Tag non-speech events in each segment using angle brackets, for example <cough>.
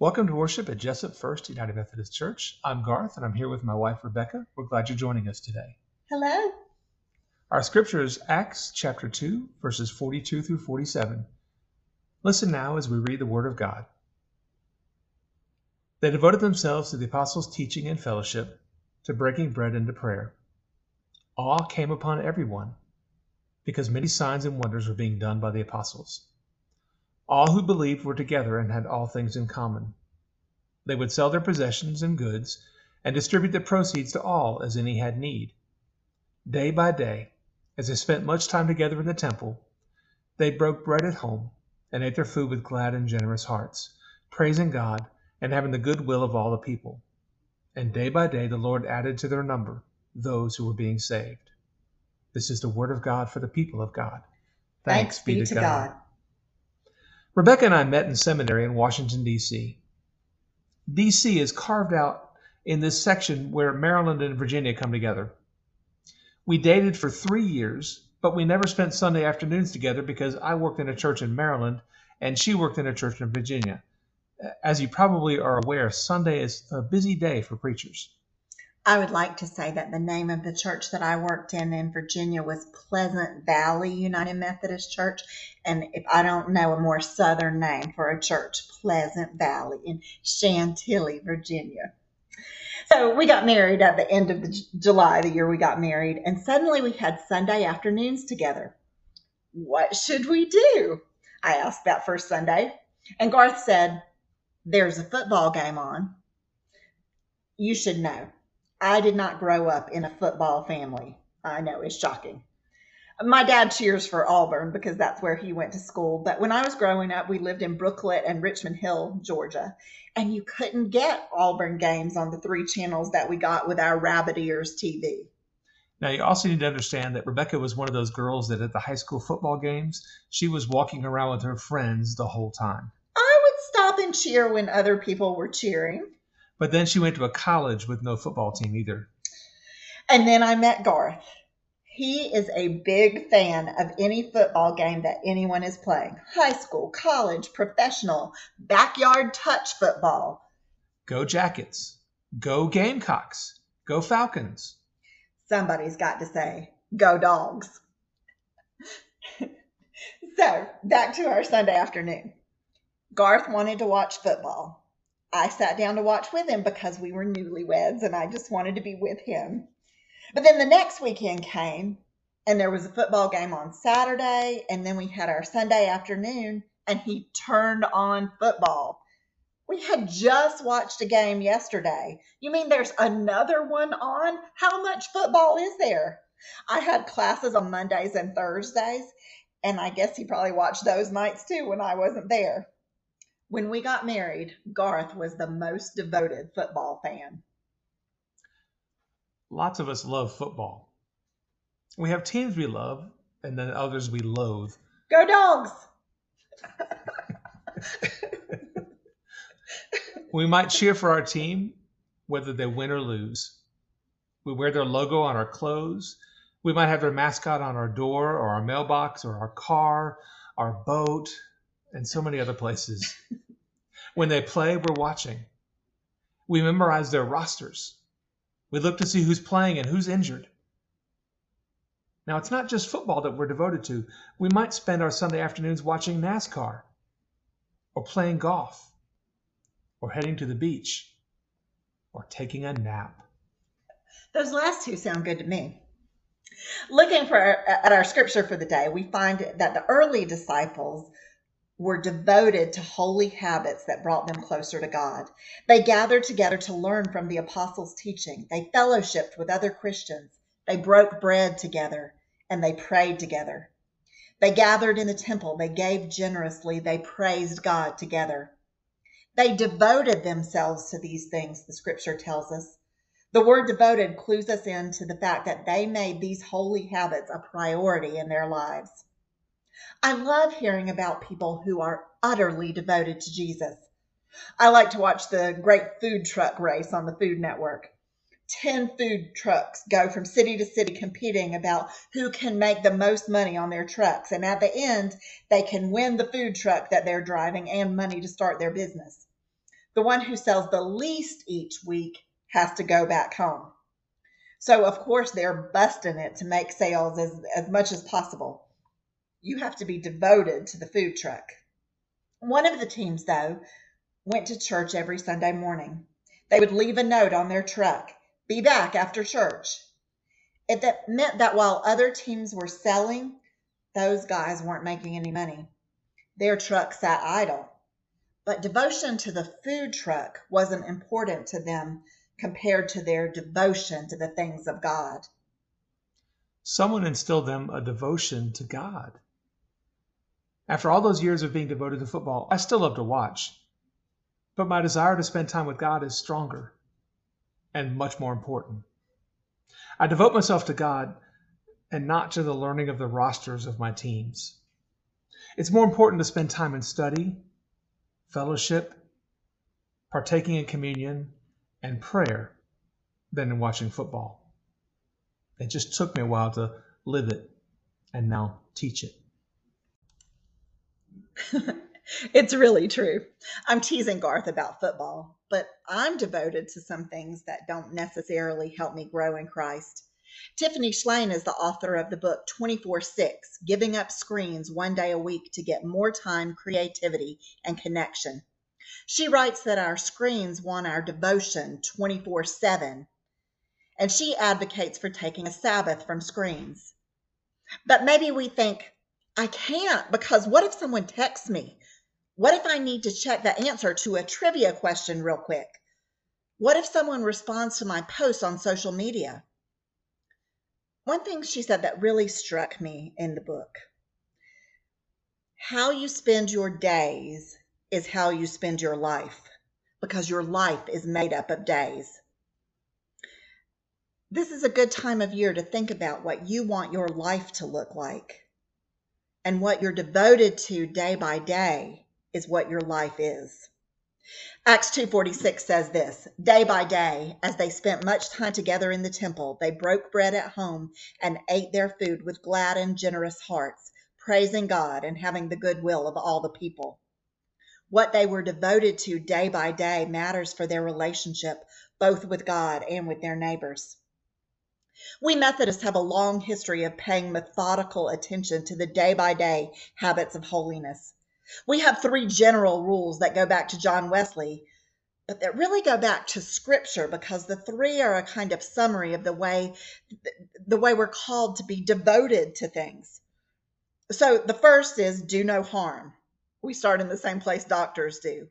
Welcome to worship at Jesup First United Methodist Church. I'm Garth and I'm here with my wife Rebecca. We're glad you're joining us today. Hello. Our scripture is Acts chapter 2, verses 42 through 47. Listen now as we read the Word of God. They devoted themselves to the apostles' teaching and fellowship, to breaking bread and to prayer. Awe came upon everyone, because many signs and wonders were being done by the apostles. All who believed were together and had all things in common. They would sell their possessions and goods and distribute the proceeds to all as any had need. Day by day, as they spent much time together in the temple, they broke bread at home and ate their food with glad and generous hearts, praising God and having the good will of all the people. And day by day the Lord added to their number those who were being saved. This is the word of God for the people of God. Thanks, be, to God. Rebecca and I met in seminary in Washington, D.C. D.C. is carved out in this section where Maryland and Virginia come together. We dated for three years, but we never spent Sunday afternoons together because I worked in a church in Maryland and she worked in a church in Virginia. As you probably are aware, Sunday is a busy day for preachers. I would like to say that the name of the church that I worked in in Virginia was Pleasant Valley United Methodist Church. And if I don't know a more southern name for a church, Pleasant Valley in Chantilly, Virginia. So we got married at the end of the July, the year we got married, and suddenly we had Sunday afternoons together. What should we do? I asked that first Sunday. And Garth said, There's a football game on. You should know I did not grow up in a football family. I know it's shocking. My dad cheers for Auburn because that's where he went to school. But when I was growing up, we lived in Brooklet and Richmond Hill, Georgia. And you couldn't get Auburn games on the three channels that we got with our rabbit ears TV. Now, you also need to understand that Rebecca was one of those girls that at the high school football games, she was walking around with her friends the whole time. I would stop and cheer when other people were cheering. But then she went to a college with no football team either. And then I met Garth. He is a big fan of any football game that anyone is playing high school, college, professional, backyard touch football. Go Jackets. Go Gamecocks. Go Falcons. Somebody's got to say, go dogs. <laughs> so, back to our Sunday afternoon. Garth wanted to watch football. I sat down to watch with him because we were newlyweds and I just wanted to be with him. But then the next weekend came and there was a football game on Saturday and then we had our Sunday afternoon and he turned on football. We had just watched a game yesterday. You mean there's another one on? How much football is there? I had classes on Mondays and Thursdays, and I guess he probably watched those nights too when I wasn't there. When we got married, Garth was the most devoted football fan. Lots of us love football. We have teams we love and then others we loathe. Go dogs! <laughs> we might cheer for our team whether they win or lose. We wear their logo on our clothes. We might have their mascot on our door or our mailbox or our car, our boat, and so many other places. when they play, we're watching. We memorize their rosters. We look to see who's playing and who's injured. Now, it's not just football that we're devoted to. We might spend our Sunday afternoons watching NASCAR, or playing golf, or heading to the beach, or taking a nap. Those last two sound good to me. Looking for at our scripture for the day, we find that the early disciples were devoted to holy habits that brought them closer to God. They gathered together to learn from the apostles' teaching. They fellowshipped with other Christians. They broke bread together and they prayed together. They gathered in the temple. They gave generously. They praised God together. They devoted themselves to these things, the scripture tells us. The word devoted clues us in to the fact that they made these holy habits a priority in their lives. I love hearing about people who are utterly devoted to Jesus. I like to watch the great food truck race on the Food Network. 10 food trucks go from city to city competing about who can make the most money on their trucks. And at the end, they can win the food truck that they're driving and money to start their business. The one who sells the least each week has to go back home. So, of course, they're busting it to make sales as, as much as possible. You have to be devoted to the food truck. One of the teams, though, went to church every Sunday morning. They would leave a note on their truck be back after church. It that meant that while other teams were selling, those guys weren't making any money. Their truck sat idle. But devotion to the food truck wasn't important to them compared to their devotion to the things of God. Someone instilled them a devotion to God. After all those years of being devoted to football, I still love to watch. But my desire to spend time with God is stronger and much more important. I devote myself to God and not to the learning of the rosters of my teams. It's more important to spend time in study, fellowship, partaking in communion, and prayer than in watching football. It just took me a while to live it and now teach it. <laughs> it's really true. I'm teasing Garth about football, but I'm devoted to some things that don't necessarily help me grow in Christ. Tiffany Shlain is the author of the book 24 6 Giving Up Screens One Day a Week to Get More Time, Creativity, and Connection. She writes that our screens want our devotion 24 7, and she advocates for taking a Sabbath from screens. But maybe we think, I can't because what if someone texts me? What if I need to check the answer to a trivia question real quick? What if someone responds to my post on social media? One thing she said that really struck me in the book how you spend your days is how you spend your life because your life is made up of days. This is a good time of year to think about what you want your life to look like. And what you're devoted to day by day is what your life is. Acts 2:46 says this, day by day as they spent much time together in the temple, they broke bread at home and ate their food with glad and generous hearts, praising God and having the goodwill of all the people. What they were devoted to day by day matters for their relationship both with God and with their neighbors. We Methodists have a long history of paying methodical attention to the day by day habits of holiness. We have three general rules that go back to John Wesley, but that really go back to scripture because the three are a kind of summary of the way the way we're called to be devoted to things. So the first is do no harm. We start in the same place doctors do.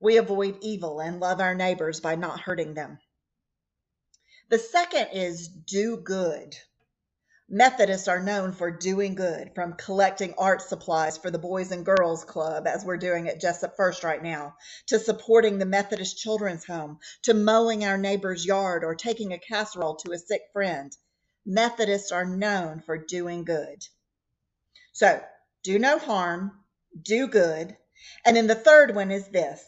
We avoid evil and love our neighbors by not hurting them. The second is do good. Methodists are known for doing good, from collecting art supplies for the Boys and Girls Club, as we're doing at Jesup First right now, to supporting the Methodist Children's Home, to mowing our neighbor's yard or taking a casserole to a sick friend. Methodists are known for doing good. So, do no harm, do good. And then the third one is this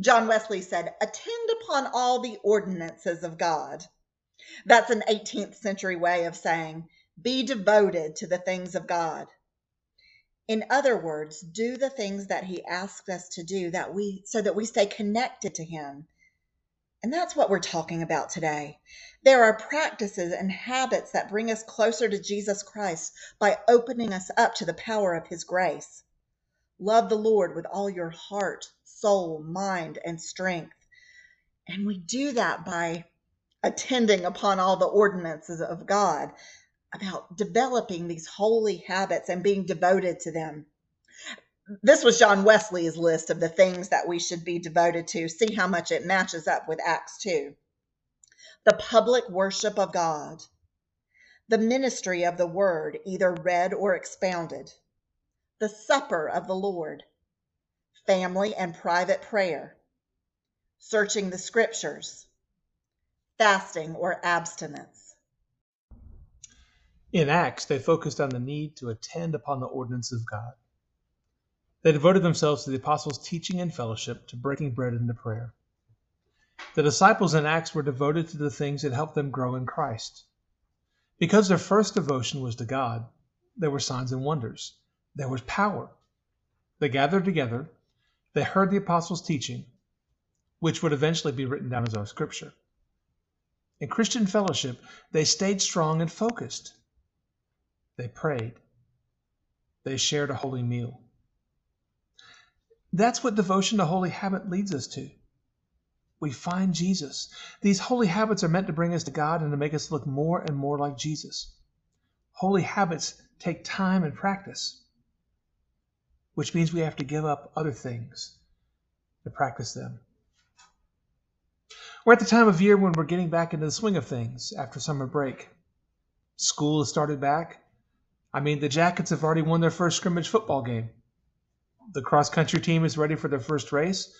John Wesley said, attend upon all the ordinances of God. That's an 18th century way of saying, be devoted to the things of God. In other words, do the things that he asks us to do that we so that we stay connected to him. And that's what we're talking about today. There are practices and habits that bring us closer to Jesus Christ by opening us up to the power of his grace. Love the Lord with all your heart, soul, mind, and strength. And we do that by attending upon all the ordinances of God about developing these holy habits and being devoted to them. This was John Wesley's list of the things that we should be devoted to. See how much it matches up with Acts 2. The public worship of God, the ministry of the word, either read or expounded, the supper of the Lord, family and private prayer, searching the scriptures, fasting or abstinence in Acts, they focused on the need to attend upon the ordinance of God. They devoted themselves to the apostles' teaching and fellowship, to breaking bread and to prayer. The disciples in Acts were devoted to the things that helped them grow in Christ. Because their first devotion was to God, there were signs and wonders. There was power. They gathered together. They heard the apostles' teaching. which would eventually be written down as our scripture. In Christian fellowship, they stayed strong and focused. They prayed. They shared a holy meal. That's what devotion to holy habit leads us to. We find Jesus. These holy habits are meant to bring us to God and to make us look more and more like Jesus. Holy habits take time and practice, which means we have to give up other things to practice them. We're at the time of year when we're getting back into the swing of things after summer break. School has started back. I mean, the Jackets have already won their first scrimmage football game. The cross country team is ready for their first race.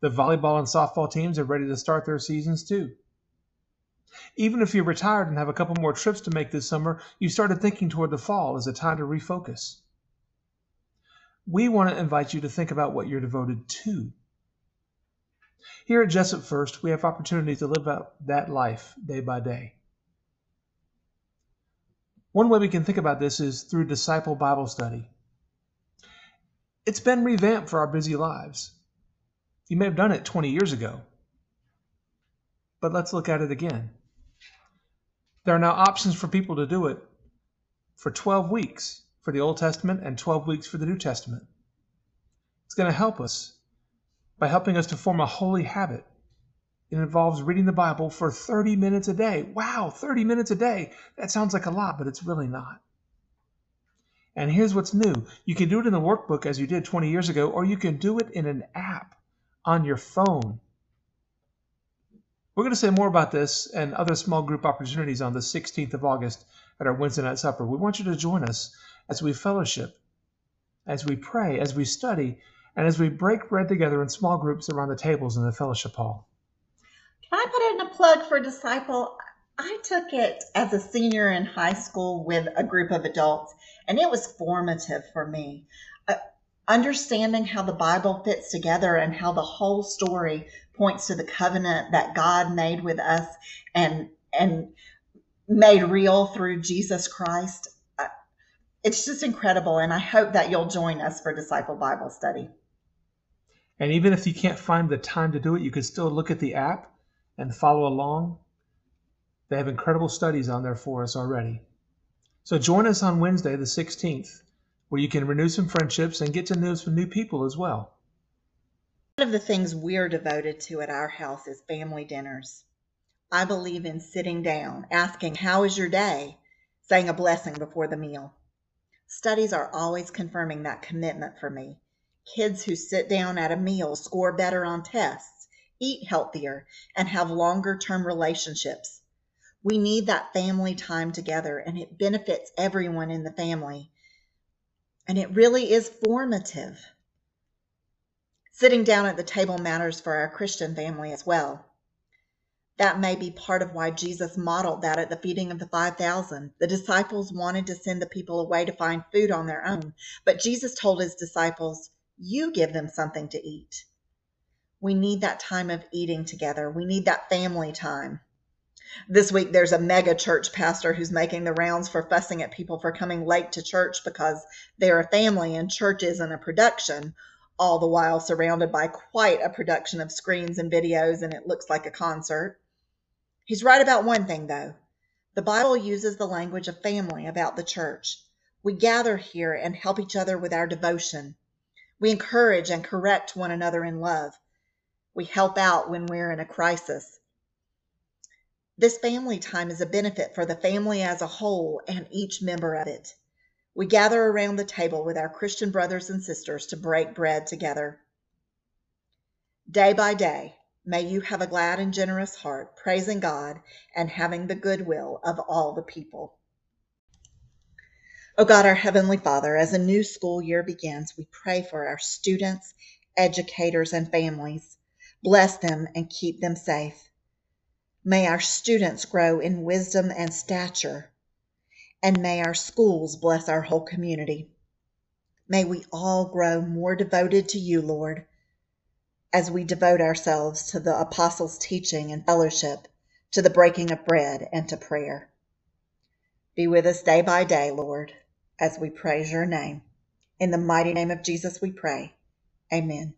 The volleyball and softball teams are ready to start their seasons too. Even if you're retired and have a couple more trips to make this summer, you started thinking toward the fall as a time to refocus. We want to invite you to think about what you're devoted to. Here at Jesup First, we have opportunities to live out that life day by day. One way we can think about this is through disciple Bible study. It's been revamped for our busy lives. You may have done it 20 years ago, but let's look at it again. There are now options for people to do it for 12 weeks for the Old Testament and 12 weeks for the New Testament. It's going to help us by helping us to form a holy habit. It involves reading the Bible for 30 minutes a day. Wow, 30 minutes a day. That sounds like a lot, but it's really not. And here's what's new you can do it in the workbook as you did 20 years ago, or you can do it in an app on your phone. We're going to say more about this and other small group opportunities on the 16th of August at our Wednesday night supper. We want you to join us as we fellowship, as we pray, as we study, and as we break bread together in small groups around the tables in the fellowship hall. Can I put in a plug for Disciple? I took it as a senior in high school with a group of adults, and it was formative for me. Uh, understanding how the Bible fits together and how the whole story points to the covenant that God made with us and and made real through Jesus Christ. Uh, it's just incredible, and I hope that you'll join us for Disciple Bible Study. And even if you can't find the time to do it, you can still look at the app and follow along. They have incredible studies on there for us already. So join us on Wednesday, the 16th, where you can renew some friendships and get to know some new people as well. One of the things we're devoted to at our house is family dinners. I believe in sitting down, asking, How is your day? saying a blessing before the meal. Studies are always confirming that commitment for me. Kids who sit down at a meal score better on tests, eat healthier, and have longer term relationships. We need that family time together, and it benefits everyone in the family. And it really is formative. Sitting down at the table matters for our Christian family as well. That may be part of why Jesus modeled that at the feeding of the 5,000. The disciples wanted to send the people away to find food on their own, but Jesus told his disciples, you give them something to eat. We need that time of eating together. We need that family time. This week, there's a mega church pastor who's making the rounds for fussing at people for coming late to church because they're a family and church isn't a production, all the while surrounded by quite a production of screens and videos, and it looks like a concert. He's right about one thing, though. The Bible uses the language of family about the church. We gather here and help each other with our devotion. We encourage and correct one another in love. We help out when we're in a crisis. This family time is a benefit for the family as a whole and each member of it. We gather around the table with our Christian brothers and sisters to break bread together. Day by day, may you have a glad and generous heart, praising God and having the goodwill of all the people. Oh God, our Heavenly Father, as a new school year begins, we pray for our students, educators, and families. Bless them and keep them safe. May our students grow in wisdom and stature, and may our schools bless our whole community. May we all grow more devoted to you, Lord, as we devote ourselves to the apostles' teaching and fellowship, to the breaking of bread, and to prayer. Be with us day by day, Lord, as we praise your name. In the mighty name of Jesus we pray. Amen.